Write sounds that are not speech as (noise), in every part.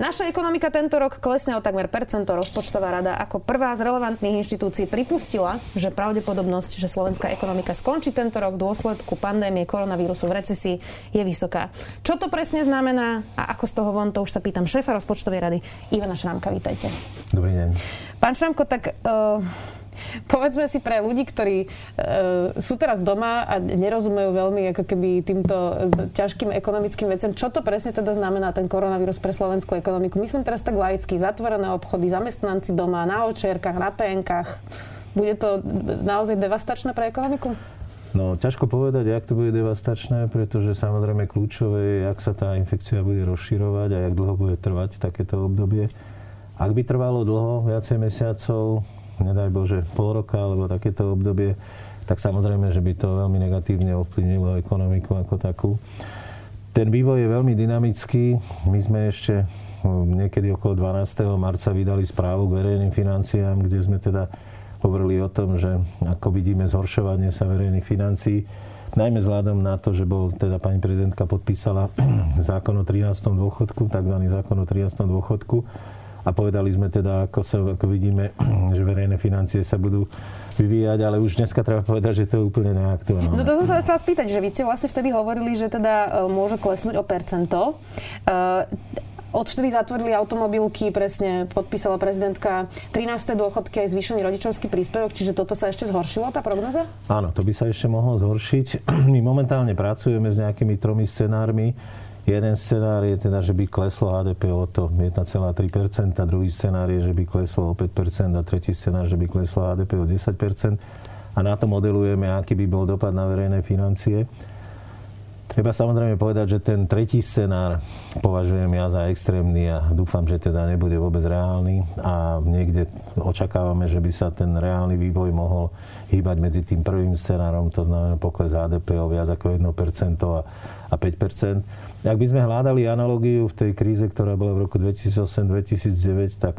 Naša ekonomika tento rok klesne o takmer percento. Rozpočtová rada ako prvá z relevantných inštitúcií pripustila, že pravdepodobnosť, že slovenská ekonomika skončí tento rok v dôsledku pandémie koronavírusu v recesii je vysoká. Čo to presne znamená a ako z toho von, to už sa pýtam šéfa rozpočtovej rady Ivana Šrámka. Vítajte. Dobrý deň. Pán Šrámko, tak uh, povedzme si pre ľudí, ktorí e, sú teraz doma a nerozumejú veľmi ako keby týmto e, ťažkým ekonomickým veciam, čo to presne teda znamená ten koronavírus pre slovenskú ekonomiku. Myslím teraz tak laicky, zatvorené obchody, zamestnanci doma, na očierkach, na PNkách. Bude to naozaj devastačné pre ekonomiku? No, ťažko povedať, jak to bude devastačné, pretože samozrejme kľúčové je, jak sa tá infekcia bude rozširovať a jak dlho bude trvať takéto obdobie. Ak by trvalo dlho, viacej mesiacov, nedaj Bože pol roka alebo takéto obdobie, tak samozrejme, že by to veľmi negatívne ovplyvnilo ekonomiku ako takú. Ten vývoj je veľmi dynamický. My sme ešte hm, niekedy okolo 12. marca vydali správu k verejným financiám, kde sme teda hovorili o tom, že ako vidíme zhoršovanie sa verejných financií, najmä vzhľadom na to, že bol teda pani prezidentka podpísala (clears throat) zákon o 13. dôchodku, tzv. zákon o 13. dôchodku, a povedali sme teda, ako, sa, ako vidíme, (clears throat) že verejné financie sa budú vyvíjať, ale už dneska treba povedať, že to je úplne neaktuálne. No to som sa chcela spýtať, že vy ste vlastne vtedy hovorili, že teda e, môže klesnúť o percento. Uh, Odvtedy zatvorili automobilky, presne podpísala prezidentka 13. dôchodky aj zvýšený rodičovský príspevok, čiže toto sa ešte zhoršilo, tá prognoza? Áno, to by sa ešte mohlo zhoršiť. (clears throat) My momentálne pracujeme s nejakými tromi scenármi. Jeden scenár je teda, že by kleslo HDP o to 1,3%, druhý scenár je, že by kleslo o 5% a tretí scenár, že by kleslo HDP o 10%. A na to modelujeme, aký by bol dopad na verejné financie. Treba samozrejme povedať, že ten tretí scenár považujem ja za extrémny a dúfam, že teda nebude vôbec reálny a niekde očakávame, že by sa ten reálny vývoj mohol hýbať medzi tým prvým scenárom, to znamená pokles HDP o viac ako 1% a, a 5%. Ak by sme hľadali analogiu v tej kríze, ktorá bola v roku 2008-2009, tak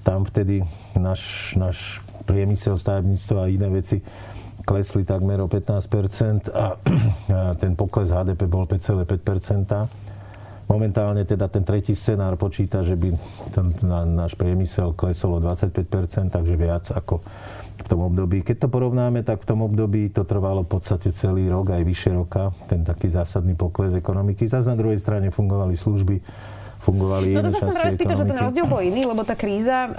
tam vtedy náš, náš priemysel, stavebníctvo a iné veci klesli takmer o 15% a, ten pokles HDP bol 5,5%. Momentálne teda ten tretí scenár počíta, že by ten, náš priemysel klesol o 25%, takže viac ako v tom období. Keď to porovnáme, tak v tom období to trvalo v podstate celý rok, aj vyše roka, ten taký zásadný pokles ekonomiky. Zase na druhej strane fungovali služby, fungovali No to sa chcem práve spýtať, že ten rozdiel bol iný, lebo tá kríza e,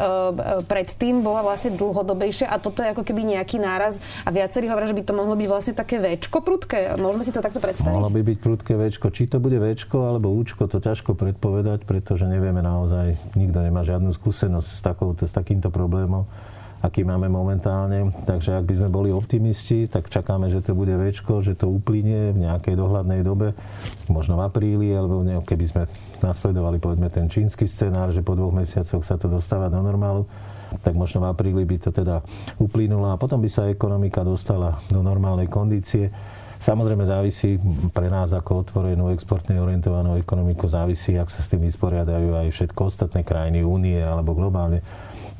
predtým bola vlastne dlhodobejšia a toto je ako keby nejaký náraz a viacerí hovoria, že by to mohlo byť vlastne také väčko prudké. Môžeme si to takto predstaviť? Mohlo by byť prudké väčko. Či to bude väčko alebo účko, to ťažko predpovedať, pretože nevieme naozaj, nikto nemá žiadnu skúsenosť s, takouto, s takýmto problémom aký máme momentálne. Takže ak by sme boli optimisti, tak čakáme, že to bude väčko, že to uplynie v nejakej dohľadnej dobe, možno v apríli, alebo keby sme nasledovali povedzme ten čínsky scenár, že po dvoch mesiacoch sa to dostáva do normálu, tak možno v apríli by to teda uplynulo a potom by sa ekonomika dostala do normálnej kondície. Samozrejme závisí pre nás ako otvorenú exportne orientovanú ekonomiku, závisí, ak sa s tým vysporiadajú aj všetko ostatné krajiny únie alebo globálne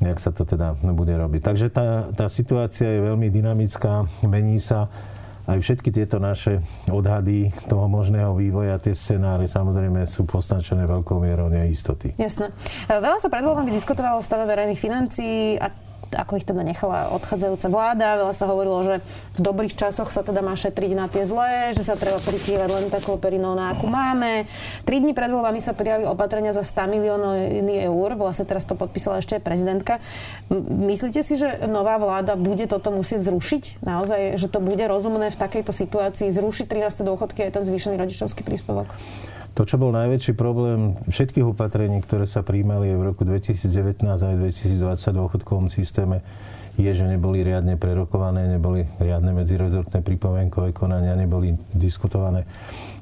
jak sa to teda bude robiť. Takže tá, tá situácia je veľmi dynamická, mení sa aj všetky tieto naše odhady toho možného vývoja, tie scenáre samozrejme sú poznačené veľkou mierou neistoty. Jasné. Veľa sa pred voľbami diskutovalo o stave verejných financií a ako ich teda nechala odchádzajúca vláda. Veľa sa hovorilo, že v dobrých časoch sa teda má šetriť na tie zlé, že sa treba prikrývať len takou perinou, na akú máme. Tri dní pred voľbami sa prijali opatrenia za 100 miliónov eur. Vlastne teraz to podpísala ešte aj prezidentka. Myslíte si, že nová vláda bude toto musieť zrušiť? Naozaj, že to bude rozumné v takejto situácii zrušiť 13. dôchodky aj ten zvýšený rodičovský príspevok? To, čo bol najväčší problém všetkých opatrení, ktoré sa príjmali v roku 2019 a 2020 v dôchodkovom systéme, je, že neboli riadne prerokované, neboli riadne medzirezortné pripomienkové konania, neboli diskutované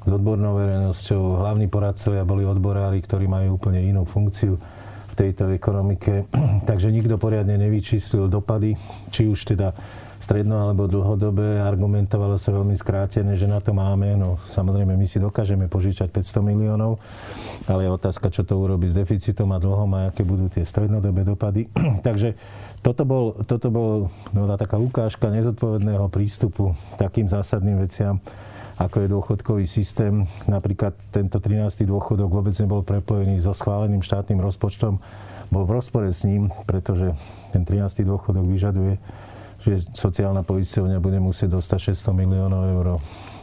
s odbornou verejnosťou. Hlavní poradcovia boli odborári, ktorí majú úplne inú funkciu. v tejto ekonomike. (clears throat) Takže nikto poriadne nevyčíslil dopady, či už teda stredno alebo dlhodobé. Argumentovalo sa veľmi skrátené, že na to máme. No samozrejme, my si dokážeme požičať 500 miliónov, ale je otázka, čo to urobí s deficitom a dlhom a aké budú tie strednodobé dopady. (clears throat) Takže toto bol, toto bol no, taká ukážka nezodpovedného prístupu takým zásadným veciam, ako je dôchodkový systém. Napríklad tento 13. dôchodok vôbec nebol prepojený so schváleným štátnym rozpočtom. Bol v rozpore s ním, pretože ten 13. dôchodok vyžaduje, že sociálna poisťovňa bude musieť dostať 600 miliónov eur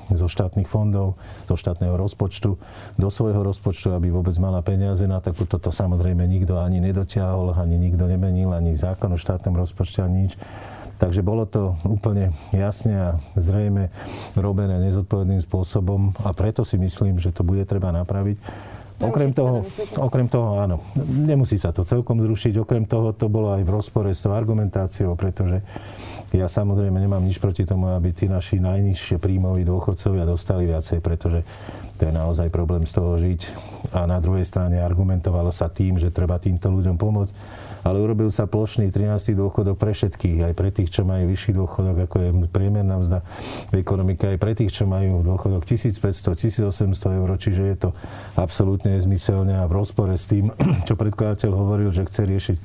zo štátnych fondov, zo štátneho rozpočtu, do svojho rozpočtu, aby vôbec mala peniaze na takúto. To samozrejme nikto ani nedotiahol, ani nikto nemenil, ani zákon o štátnom rozpočte, ani nič. Takže bolo to úplne jasne a zrejme robené nezodpovedným spôsobom a preto si myslím, že to bude treba napraviť. Okrem toho, okrem toho, áno, nemusí sa to celkom zrušiť. Okrem toho, to bolo aj v rozpore s tou argumentáciou, pretože ja samozrejme nemám nič proti tomu, aby tí naši najnižšie príjmoví dôchodcovia dostali viacej, pretože to je naozaj problém z toho žiť. A na druhej strane argumentovalo sa tým, že treba týmto ľuďom pomôcť. Ale urobil sa plošný 13. dôchodok pre všetkých, aj pre tých, čo majú vyšší dôchodok, ako je priemerná mzda v ekonomike, aj pre tých, čo majú dôchodok 1500, 1800 eur, čiže je to absolútne nezmyselne a v rozpore s tým, (clears throat) čo predkladateľ hovoril, že chce riešiť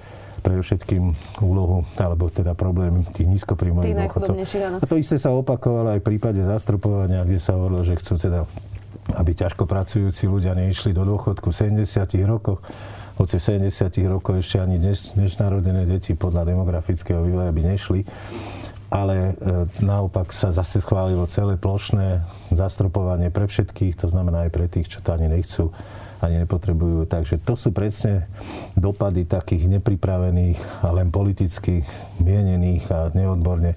predovšetkým úlohu, alebo teda problém tých nízkopríjmových dôchodcov. A to isté sa opakovalo aj v prípade zastropovania, kde sa hovorilo, že chcú teda aby ťažko pracujúci ľudia neišli do dôchodku v 70 rokoch, hoci v 70 rokoch ešte ani dnes, dnes deti podľa demografického vývoja by nešli. Ale e, naopak sa zase schválilo celé plošné zastropovanie pre všetkých, to znamená aj pre tých, čo to ani nechcú ani nepotrebujú. Takže to sú presne dopady takých nepripravených a len politicky mienených a neodborne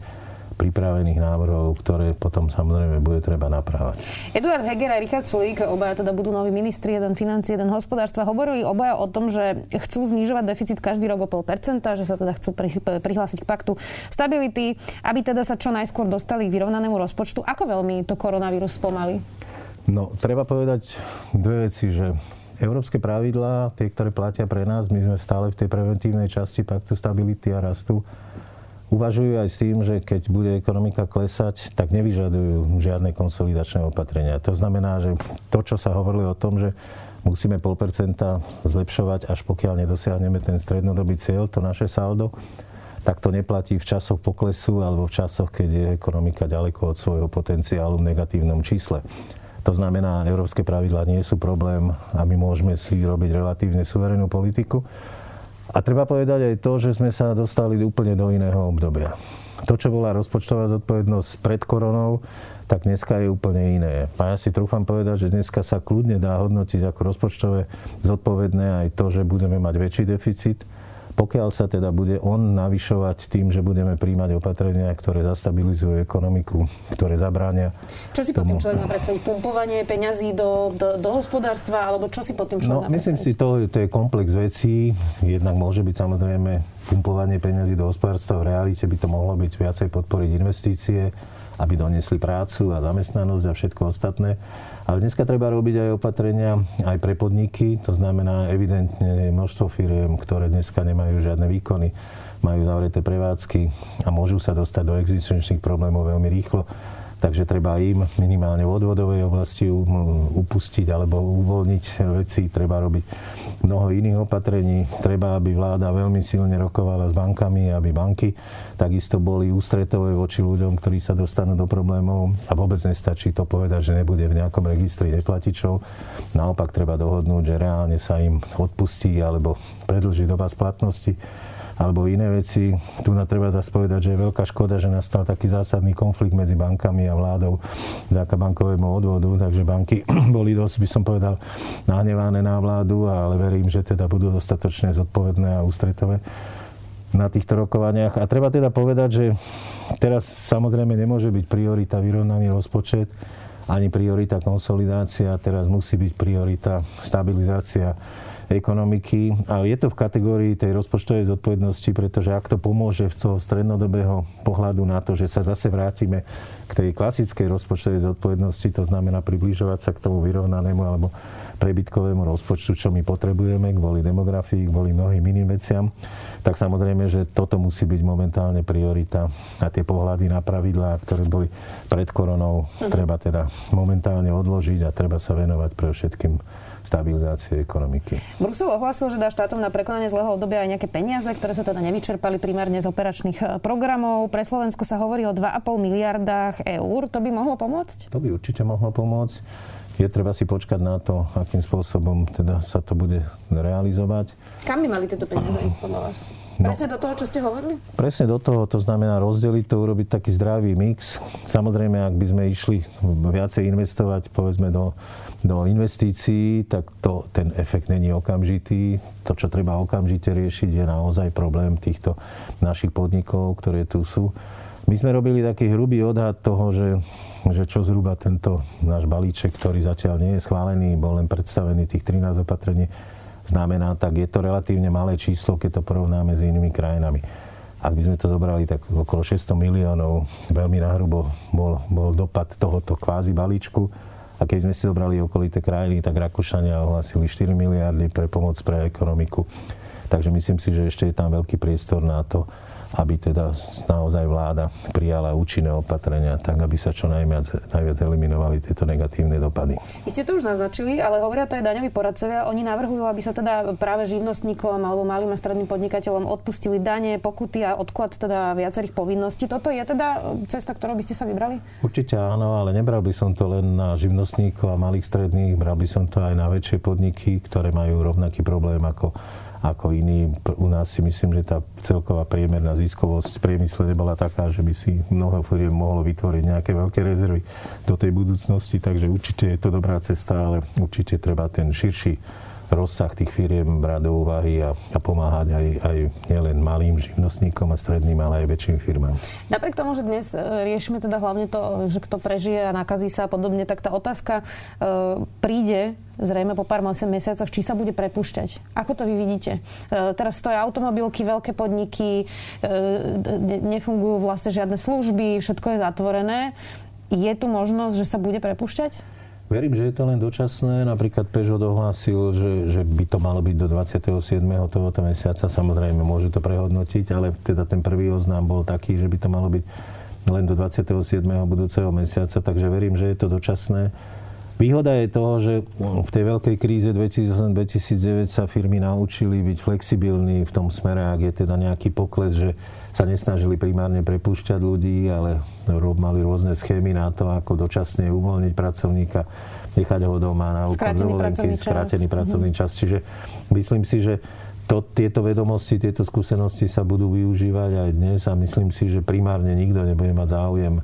pripravených návrhov, ktoré potom samozrejme bude treba naprávať. Eduard Heger a Richard Sulík, obaja teda budú noví ministri, jeden financie, jeden hospodárstva, hovorili obaja o tom, že chcú znižovať deficit každý rok o pol percenta, že sa teda chcú prihlásiť k paktu stability, aby teda sa čo najskôr dostali k vyrovnanému rozpočtu. Ako veľmi to koronavírus spomalí? No, treba povedať dve veci, že európske pravidlá, tie, ktoré platia pre nás, my sme stále v tej preventívnej časti paktu stability a rastu, uvažujú aj s tým, že keď bude ekonomika klesať, tak nevyžadujú žiadne konsolidačné opatrenia. To znamená, že to, čo sa hovorilo o tom, že musíme 0,5% zlepšovať, až pokiaľ nedosiahneme ten strednodobý cieľ, to naše saldo, tak to neplatí v časoch poklesu alebo v časoch, keď je ekonomika ďaleko od svojho potenciálu v negatívnom čísle. To znamená, európske pravidlá nie sú problém a my môžeme si robiť relatívne suverénnu politiku. A treba povedať aj to, že sme sa dostali úplne do iného obdobia. To, čo bola rozpočtová zodpovednosť pred koronou, tak dneska je úplne iné. A ja si trúfam povedať, že dneska sa kľudne dá hodnotiť ako rozpočtové zodpovedné aj to, že budeme mať väčší deficit, pokiaľ sa teda bude on navyšovať tým, že budeme príjmať opatrenia, ktoré zastabilizujú ekonomiku, ktoré zabránia. Čo si tomu... pod tým človek má predstaviť? Pumpovanie peňazí do, do, do hospodárstva, alebo čo si pod tým človek no, Myslím si, to, to je komplex vecí. Jednak môže byť samozrejme pumpovanie peňazí do hospodárstva. V realite by to mohlo byť viacej podporiť investície, aby doniesli prácu a zamestnanosť a všetko ostatné. Ale dneska treba robiť aj opatrenia aj pre podniky, to znamená evidentne množstvo firiem, ktoré dneska nemajú žiadne výkony, majú zavreté prevádzky a môžu sa dostať do existenčných problémov veľmi rýchlo takže treba im minimálne v odvodovej oblasti upustiť alebo uvoľniť veci, treba robiť mnoho iných opatrení, treba, aby vláda veľmi silne rokovala s bankami, aby banky takisto boli ústretové voči ľuďom, ktorí sa dostanú do problémov. A vôbec nestačí to povedať, že nebude v nejakom registri neplatičov. Naopak treba dohodnúť, že reálne sa im odpustí alebo predlží doba splatnosti alebo iné veci. Tu na treba zase povedať, že je veľká škoda, že nastal taký zásadný konflikt medzi bankami a vládou vďaka bankovému odvodu, takže banky (clears throat) boli dosť, by som povedal, nahnevané na vládu, ale verím, že teda budú dostatočne zodpovedné a ústretové na týchto rokovaniach. A treba teda povedať, že teraz samozrejme nemôže byť priorita vyrovnaný rozpočet, ani priorita konsolidácia, teraz musí byť priorita stabilizácia ekonomiky. A je to v kategórii tej rozpočtovej zodpovednosti, pretože ak to pomôže z toho strednodobého pohľadu na to, že sa zase vrátime k tej klasickej rozpočtovej zodpovednosti, to znamená približovať sa k tomu vyrovnanému alebo prebytkovému rozpočtu, čo my potrebujeme kvôli demografii, kvôli mnohým iným veciam, tak samozrejme, že toto musí byť momentálne priorita a tie pohľady na pravidlá, ktoré boli pred koronou, mhm. treba teda momentálne odložiť a treba sa venovať pre všetkým stabilizácie ekonomiky. Brusel ohlásil, že dá štátom na prekonanie zlého obdobia aj nejaké peniaze, ktoré sa teda nevyčerpali primárne z operačných eh, programov. Pre Slovensko sa hovorí o 2,5 miliardách eur. To by mohlo pomôcť? To by určite mohlo pomôcť. Je treba si počkať na to, akým spôsobom teda sa to bude realizovať. Kam by mali tieto peniaze ísť podľa vás? No, presne do toho, čo ste hovorili? Presne do toho, to znamená rozdeliť to, urobiť taký zdravý mix. Samozrejme, ak by sme išli viacej investovať, povedzme, do, do investícií, tak to, ten efekt není okamžitý. To, čo treba okamžite riešiť, je naozaj problém týchto našich podnikov, ktoré tu sú. My sme robili taký hrubý odhad toho, že, že čo zhruba tento náš balíček, ktorý zatiaľ nie je schválený, bol len predstavený tých 13 opatrení, znamená, tak je to relatívne malé číslo, keď to porovnáme s inými krajinami. Ak by sme to zobrali, tak okolo 600 miliónov, veľmi nahrubo bol, bol dopad tohoto kvázi balíčku. A keď sme si zobrali okolité krajiny, tak Rakúšania ohlasili 4 miliardy pre pomoc pre ekonomiku. Takže myslím si, že ešte je tam veľký priestor na to, aby teda naozaj vláda prijala účinné opatrenia, tak aby sa čo najviac, najviac eliminovali tieto negatívne dopady. Vy ste to už naznačili, ale hovoria to aj daňoví poradcovia. Oni navrhujú, aby sa teda práve živnostníkom alebo malým a stredným podnikateľom odpustili dane, pokuty a odklad teda viacerých povinností. Toto je teda cesta, ktorou by ste sa vybrali? Určite áno, ale nebral by som to len na živnostníkov a malých stredných, bral by som to aj na väčšie podniky, ktoré majú rovnaký problém ako ako iní. U nás si myslím, že tá celková priemerná ziskovosť v priemysle nebola taká, že by si mnoho firiem mohlo vytvoriť nejaké veľké rezervy do tej budúcnosti, takže určite je to dobrá cesta, ale určite treba ten širší rozsah tých firiem brať do úvahy a, a pomáhať aj, aj nielen malým živnostníkom a stredným, ale aj väčším firmám. Napriek tomu, že dnes e, riešime teda hlavne to, že kto prežije a nakazí sa a podobne, tak tá otázka e, príde zrejme po pár mesiacoch, či sa bude prepušťať. Ako to vy vidíte? E, teraz stoja automobilky, veľké podniky, e, nefungujú vlastne žiadne služby, všetko je zatvorené. Je tu možnosť, že sa bude prepušťať? Verím, že je to len dočasné. Napríklad Peugeot ohlásil, že, že by to malo byť do 27. tohoto mesiaca. Samozrejme, môže to prehodnotiť, ale teda ten prvý oznám bol taký, že by to malo byť len do 27. budúceho mesiaca, takže verím, že je to dočasné. Výhoda je toho, že v tej veľkej kríze 2008-2009 sa firmy naučili byť flexibilní v tom smere, ak je teda nejaký pokles, že sa nesnažili primárne prepúšťať ľudí, ale mali rôzne schémy na to, ako dočasne uvoľniť pracovníka, nechať ho doma na úkor dovolenky, skrátený pracovný čas. Čiže myslím si, že to, tieto vedomosti, tieto skúsenosti sa budú využívať aj dnes a myslím si, že primárne nikto nebude mať záujem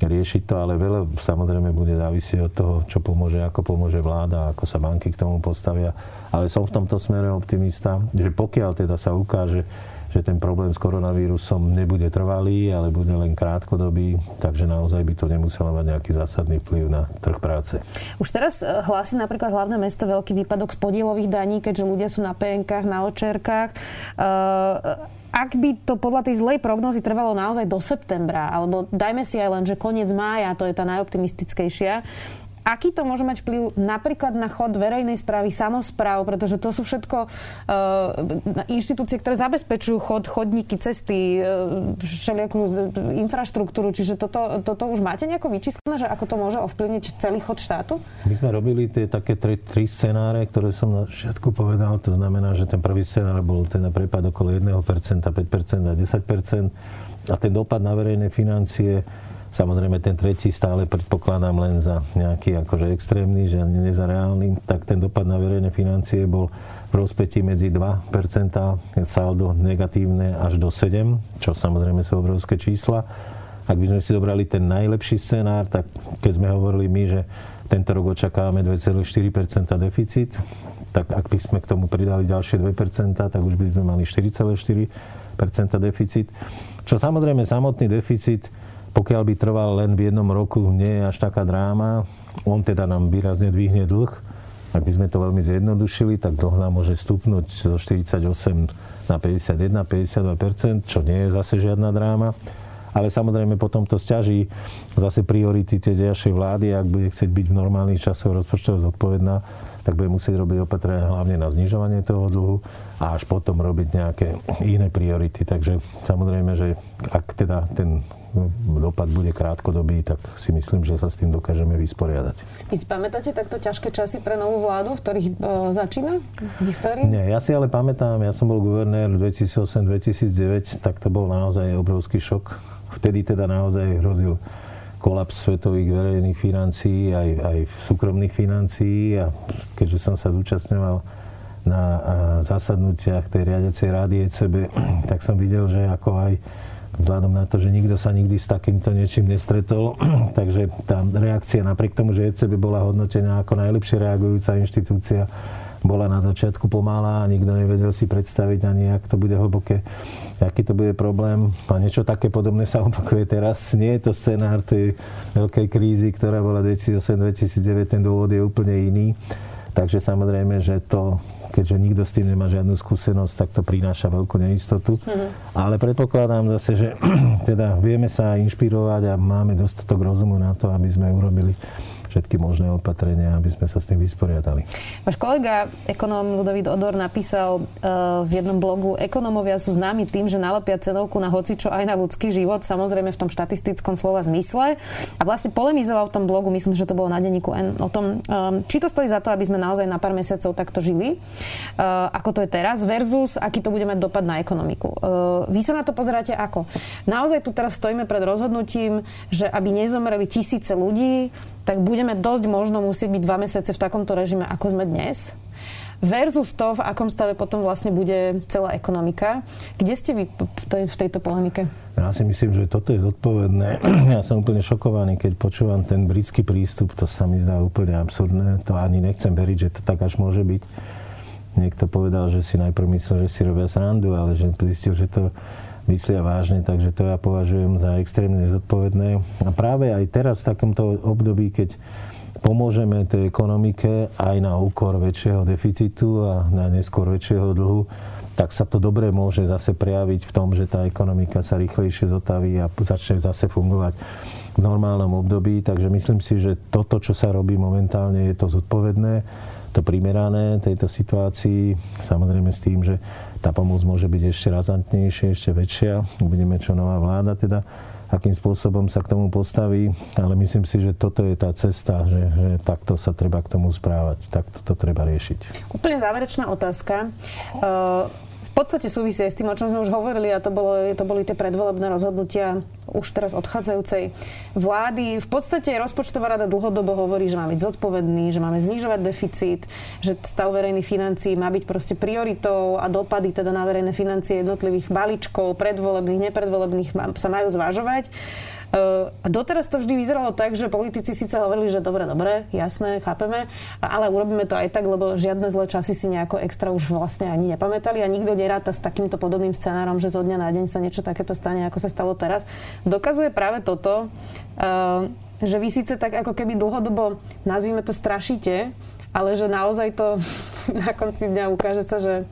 riešiť to, ale veľa samozrejme bude závisieť od toho, čo pomôže, ako pomôže vláda, ako sa banky k tomu postavia. Ale som v tomto smere optimista, že pokiaľ teda sa ukáže, že ten problém s koronavírusom nebude trvalý, ale bude len krátkodobý, takže naozaj by to nemuselo mať nejaký zásadný vplyv na trh práce. Už teraz e, hlási napríklad hlavné mesto veľký výpadok z podielových daní, keďže ľudia sú na PNK, na očerkách. Uh, ak by to podľa tej zlej prognozy trvalo naozaj do septembra, alebo dajme si aj len, že koniec mája, to je tá najoptimistickejšia, Aký to môže mať vplyv napríklad na chod verejnej správy, samozpráv, pretože to sú všetko uh, inštitúcie, ktoré zabezpečujú chod, chodníky, cesty, uh, všelijakú infraštruktúru, čiže toto, toto už máte nejako vyčíslené, že ako to môže ovplyvniť celý chod štátu? My sme robili tie také tri, tri scenáre, ktoré som na všetku povedal, to znamená, že ten prvý scenár bol ten prepad okolo 1%, 5% a 10% a ten dopad na verejné financie Samozrejme, ten tretí stále predpokladám len za nejaký akože extrémny, že nie za reálny, tak ten dopad na verejné financie bol v rozpetí medzi 2% saldo negatívne až do 7, čo samozrejme sú obrovské čísla. Ak by sme si dobrali ten najlepší scenár, tak keď sme hovorili my, že tento rok očakávame 2,4% deficit, tak ak by sme k tomu pridali ďalšie 2%, tak už by sme mali 4,4% deficit. Čo samozrejme samotný deficit pokiaľ by trval len v jednom roku, nie je až taká dráma. On teda nám výrazne dvihne dlh. Ak by sme to veľmi zjednodušili, tak dlh nám môže stupnúť zo 48 na 51-52%, čo nie je zase žiadna dráma. Ale samozrejme potom to stiaží zase priority tej ďalšej vlády, ak bude chcieť byť v normálnych časoch rozpočtovo zodpovedná, tak bude musieť robiť opatrenia hlavne na znižovanie toho dlhu a až potom robiť nejaké iné priority. Takže samozrejme, že ak teda ten dopad bude krátkodobý, tak si myslím, že sa s tým dokážeme vysporiadať. Vy si pamätáte takto ťažké časy pre novú vládu, v ktorých e, začína v histórii? Nie, ja si ale pamätám, ja som bol guvernér 2008-2009, tak to bol naozaj obrovský šok. Vtedy teda naozaj hrozil kolaps svetových verejných financií, aj, aj súkromných financií a keďže som sa zúčastňoval na zasadnutiach tej riadecej rády ECB, tak som videl, že ako aj vzhľadom na to, že nikto sa nikdy s takýmto niečím nestretol, (clears throat) takže tá reakcia napriek tomu, že ECB bola hodnotená ako najlepšie reagujúca inštitúcia, bola na začiatku pomalá a nikto nevedel si predstaviť ani, ak to bude hlboké, aký to bude problém. A niečo také podobné sa opakuje teraz. Nie je to scenár tej veľkej krízy, ktorá bola 2008-2009, ten dôvod je úplne iný. Takže samozrejme, že to keďže nikto s tým nemá žiadnu skúsenosť, tak to prináša veľkú neistotu. Mm-hmm. Ale predpokladám zase, že (clears throat) teda vieme sa inšpirovať a máme dostatok rozumu na to, aby sme urobili všetky možné opatrenia, aby sme sa s tým vysporiadali. Váš kolega, ekonóm Ludovít Odor, napísal uh, v jednom blogu, ekonómovia sú známi tým, že nalepia cenovku na hocičo aj na ľudský život, samozrejme v tom štatistickom slova zmysle. A vlastne polemizoval v tom blogu, myslím, že to bolo na denníku N, o tom, um, či to stojí za to, aby sme naozaj na pár mesiacov takto žili, uh, ako to je teraz, versus aký to bude mať dopad na ekonomiku. Uh, vy sa na to pozeráte ako? Naozaj tu teraz stojíme pred rozhodnutím, že aby nezomreli tisíce ľudí, tak budeme dosť možno musieť byť dva mesiace v takomto režime, ako sme dnes versus to, v akom stave potom vlastne bude celá ekonomika. Kde ste vy v, tej, v tejto polemike? Ja si myslím, že toto je zodpovedné. (clears throat) Ja som úplne šokovaný, keď počúvam ten britský prístup. To sa mi zdá úplne absurdné. To ani nechcem veriť, že to tak až môže byť. Niekto povedal, že si najprv myslel, že si robia srandu, ale že zistil, že to myslia vážne, takže to ja považujem za extrémne nezodpovedné. A práve aj teraz v takomto období, keď pomôžeme tej ekonomike aj na úkor väčšieho deficitu a na neskôr väčšieho dlhu, tak sa to dobre môže zase prejaviť v tom, že tá ekonomika sa rýchlejšie zotaví a začne zase fungovať v normálnom období. Takže myslím si, že toto, čo sa robí momentálne, je to zodpovedné, to primerané tejto situácii. Samozrejme s tým, že tá pomoc môže byť ešte razantnejšia, ešte väčšia. Uvidíme, čo nová vláda teda akým spôsobom sa k tomu postaví, ale myslím si, že toto je tá cesta, že, že takto sa treba k tomu správať, takto to treba riešiť. Úplne záverečná otázka. V podstate súvisí aj s tým, o čom sme už hovorili a to, bolo, to boli tie predvolebné rozhodnutia už teraz odchádzajúcej vlády. V podstate rozpočtová rada dlhodobo hovorí, že má byť zodpovedný, že máme znižovať deficit, že stav verejných financií má byť proste prioritou a dopady teda na verejné financie jednotlivých balíčkov, predvolebných, nepredvolebných sa majú zvažovať. A doteraz to vždy vyzeralo tak, že politici síce hovorili, že dobre, dobre, jasné, chápeme, ale urobíme to aj tak, lebo žiadne zlé časy si nejako extra už vlastne ani nepamätali a nikto neráta s takýmto podobným scenárom, že zo dňa na deň sa niečo takéto stane, ako sa stalo teraz. Dokazuje práve toto, že vy síce tak ako keby dlhodobo, nazvime to, strašíte, ale že naozaj to (laughs) na konci dňa ukáže sa, že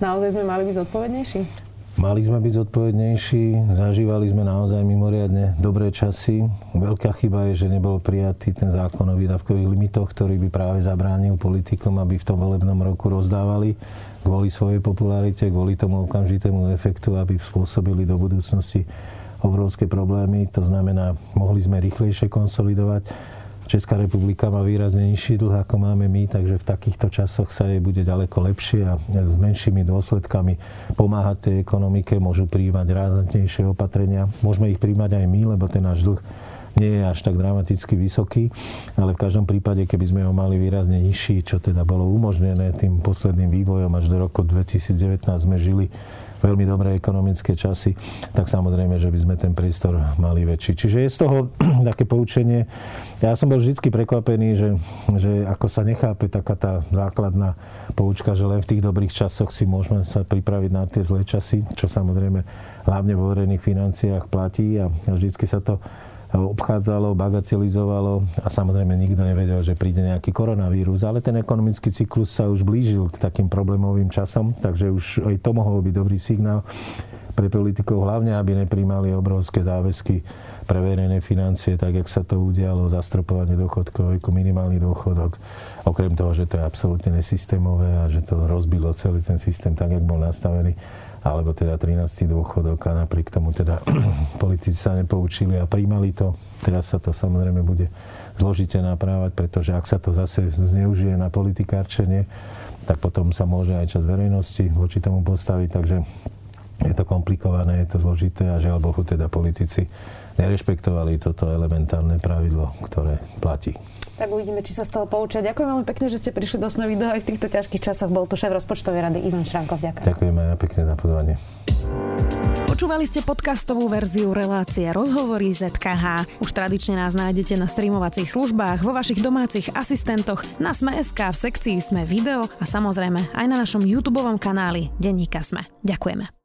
naozaj sme mali byť zodpovednejší. Mali sme byť zodpovednejší, zažívali sme naozaj mimoriadne dobré časy. Veľká chyba je, že nebol prijatý ten zákon o výdavkových limitoch, ktorý by práve zabránil politikom, aby v tom volebnom roku rozdávali kvôli svojej popularite, kvôli tomu okamžitému efektu, aby spôsobili do budúcnosti obrovské problémy. To znamená, mohli sme rýchlejšie konsolidovať Česká republika má výrazne nižší dlh, ako máme my, takže v takýchto časoch sa jej bude ďaleko lepšie a s menšími dôsledkami pomáhať tej ekonomike, môžu príjmať rázantnejšie opatrenia. Môžeme ich príjmať aj my, lebo ten náš dlh nie je až tak dramaticky vysoký, ale v každom prípade, keby sme ho mali výrazne nižší, čo teda bolo umožnené tým posledným vývojom až do roku 2019 sme žili veľmi dobré ekonomické časy, tak samozrejme, že by sme ten priestor mali väčší. Čiže je z toho (clears throat) také poučenie. Ja som bol vždy prekvapený, že, že ako sa nechápe taká tá základná poučka, že len v tých dobrých časoch si môžeme sa pripraviť na tie zlé časy, čo samozrejme hlavne vo verejných financiách platí a vždycky sa to obchádzalo, bagatelizovalo a samozrejme nikto nevedel, že príde nejaký koronavírus, ale ten ekonomický cyklus sa už blížil k takým problémovým časom, takže už aj to mohol byť dobrý signál. pre politikov, hlavne aby nepríjmali obrovské záväzky pre verejné financie, tak jak sa to udialo, zastropovanie dôchodkov, ako minimálny dôchodok. Okrem toho, že to je absolútne nesystémové a že to rozbilo celý ten systém tak, jak bol nastavený alebo teda 13. dôchodok a napriek tomu teda (clears throat) politici sa nepoučili a príjmali to. Teraz sa to samozrejme bude zložite naprávať, pretože ak sa to zase zneužije na politikárčenie, tak potom sa môže aj čas verejnosti voči tomu postaviť, takže je to komplikované, je to zložité a žiaľ Bohu teda politici nerešpektovali toto elementárne pravidlo, ktoré platí. Tak uvidíme, či sa z toho poučia. Ďakujem veľmi pekne, že ste prišli do Sme video aj v týchto ťažkých časoch. Bol tu šéf rozpočtovej rady Ivan Šrankov. Ďakujem. Ďakujem aj pekne za pozvanie. Počúvali ste podcastovú verziu relácie Rozhovory ZKH. Už tradične nás nájdete na streamovacích službách, vo vašich domácich asistentoch, na Sme.sk, v sekcii Sme video a samozrejme aj na našom YouTube kanáli Denníka Sme. Ďakujeme.